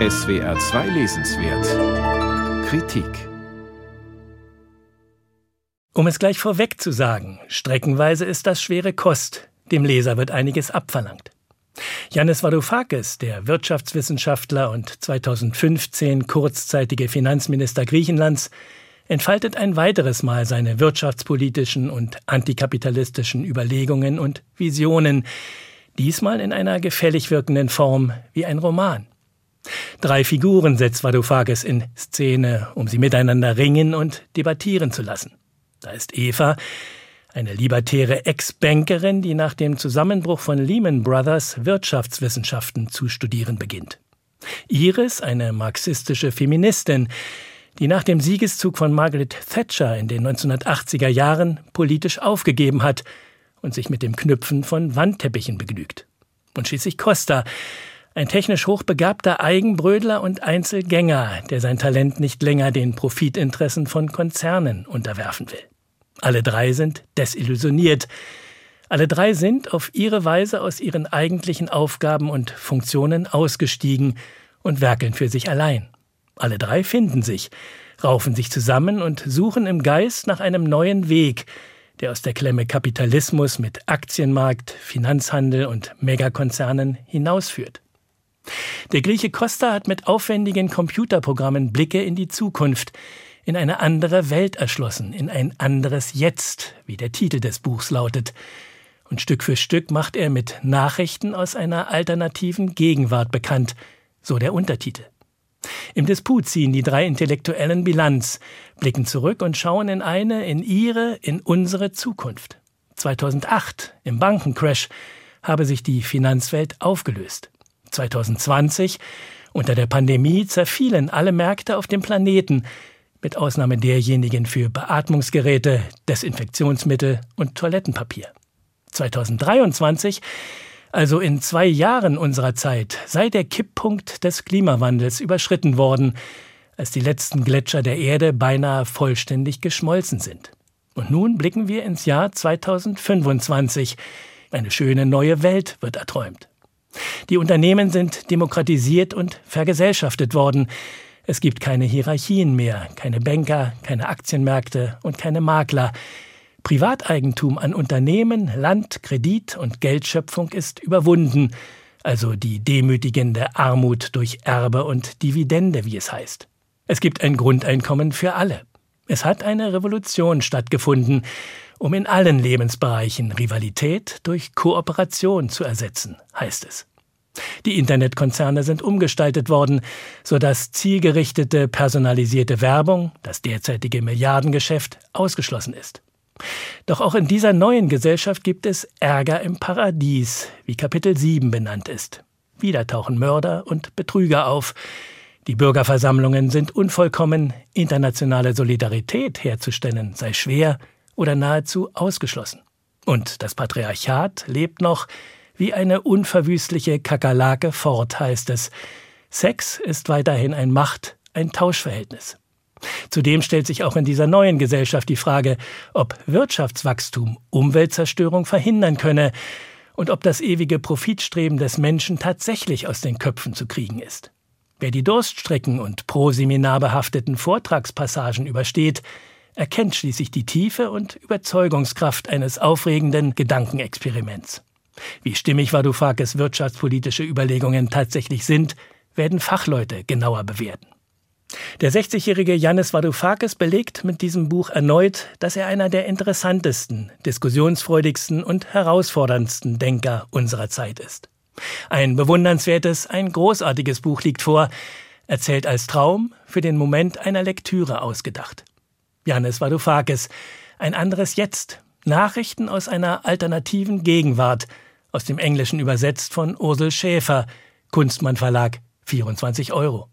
SWR 2 Lesenswert Kritik Um es gleich vorweg zu sagen, streckenweise ist das schwere Kost. Dem Leser wird einiges abverlangt. Yannis Varoufakis, der Wirtschaftswissenschaftler und 2015 kurzzeitige Finanzminister Griechenlands, entfaltet ein weiteres Mal seine wirtschaftspolitischen und antikapitalistischen Überlegungen und Visionen, diesmal in einer gefällig wirkenden Form wie ein Roman. Drei Figuren setzt Varoufakis in Szene, um sie miteinander ringen und debattieren zu lassen. Da ist Eva, eine libertäre Ex-Bankerin, die nach dem Zusammenbruch von Lehman Brothers Wirtschaftswissenschaften zu studieren beginnt. Iris, eine marxistische Feministin, die nach dem Siegeszug von Margaret Thatcher in den 1980er Jahren politisch aufgegeben hat und sich mit dem Knüpfen von Wandteppichen begnügt. Und schließlich Costa, ein technisch hochbegabter Eigenbrödler und Einzelgänger, der sein Talent nicht länger den Profitinteressen von Konzernen unterwerfen will. Alle drei sind desillusioniert. Alle drei sind auf ihre Weise aus ihren eigentlichen Aufgaben und Funktionen ausgestiegen und werkeln für sich allein. Alle drei finden sich, raufen sich zusammen und suchen im Geist nach einem neuen Weg, der aus der Klemme Kapitalismus mit Aktienmarkt, Finanzhandel und Megakonzernen hinausführt. Der Grieche Costa hat mit aufwendigen Computerprogrammen Blicke in die Zukunft, in eine andere Welt erschlossen, in ein anderes Jetzt, wie der Titel des Buchs lautet. Und Stück für Stück macht er mit Nachrichten aus einer alternativen Gegenwart bekannt, so der Untertitel. Im Disput ziehen die drei Intellektuellen Bilanz, blicken zurück und schauen in eine, in ihre, in unsere Zukunft. 2008, im Bankencrash, habe sich die Finanzwelt aufgelöst. 2020, unter der Pandemie, zerfielen alle Märkte auf dem Planeten, mit Ausnahme derjenigen für Beatmungsgeräte, Desinfektionsmittel und Toilettenpapier. 2023 also in zwei Jahren unserer Zeit, sei der Kipppunkt des Klimawandels überschritten worden, als die letzten Gletscher der Erde beinahe vollständig geschmolzen sind. Und nun blicken wir ins Jahr 2025. Eine schöne neue Welt wird erträumt. Die Unternehmen sind demokratisiert und vergesellschaftet worden. Es gibt keine Hierarchien mehr, keine Banker, keine Aktienmärkte und keine Makler. Privateigentum an Unternehmen, Land, Kredit und Geldschöpfung ist überwunden, also die demütigende Armut durch Erbe und Dividende, wie es heißt. Es gibt ein Grundeinkommen für alle. Es hat eine Revolution stattgefunden, um in allen Lebensbereichen Rivalität durch Kooperation zu ersetzen, heißt es. Die Internetkonzerne sind umgestaltet worden, sodass zielgerichtete, personalisierte Werbung, das derzeitige Milliardengeschäft, ausgeschlossen ist. Doch auch in dieser neuen Gesellschaft gibt es Ärger im Paradies, wie Kapitel 7 benannt ist. Wieder tauchen Mörder und Betrüger auf. Die Bürgerversammlungen sind unvollkommen, internationale Solidarität herzustellen sei schwer oder nahezu ausgeschlossen. Und das Patriarchat lebt noch wie eine unverwüstliche Kakerlake fort, heißt es. Sex ist weiterhin ein Macht, ein Tauschverhältnis. Zudem stellt sich auch in dieser neuen Gesellschaft die Frage, ob Wirtschaftswachstum Umweltzerstörung verhindern könne und ob das ewige Profitstreben des Menschen tatsächlich aus den Köpfen zu kriegen ist. Wer die Durststrecken und proseminar behafteten Vortragspassagen übersteht, erkennt schließlich die Tiefe und Überzeugungskraft eines aufregenden Gedankenexperiments. Wie stimmig Varoufakis wirtschaftspolitische Überlegungen tatsächlich sind, werden Fachleute genauer bewerten. Der 60-jährige Yannis Varoufakis belegt mit diesem Buch erneut, dass er einer der interessantesten, diskussionsfreudigsten und herausforderndsten Denker unserer Zeit ist. Ein bewundernswertes, ein großartiges Buch liegt vor, erzählt als Traum für den Moment einer Lektüre ausgedacht. Yannis Varoufakis, ein anderes Jetzt, Nachrichten aus einer alternativen Gegenwart, aus dem Englischen übersetzt von Ursel Schäfer, Kunstmann Verlag, 24 Euro.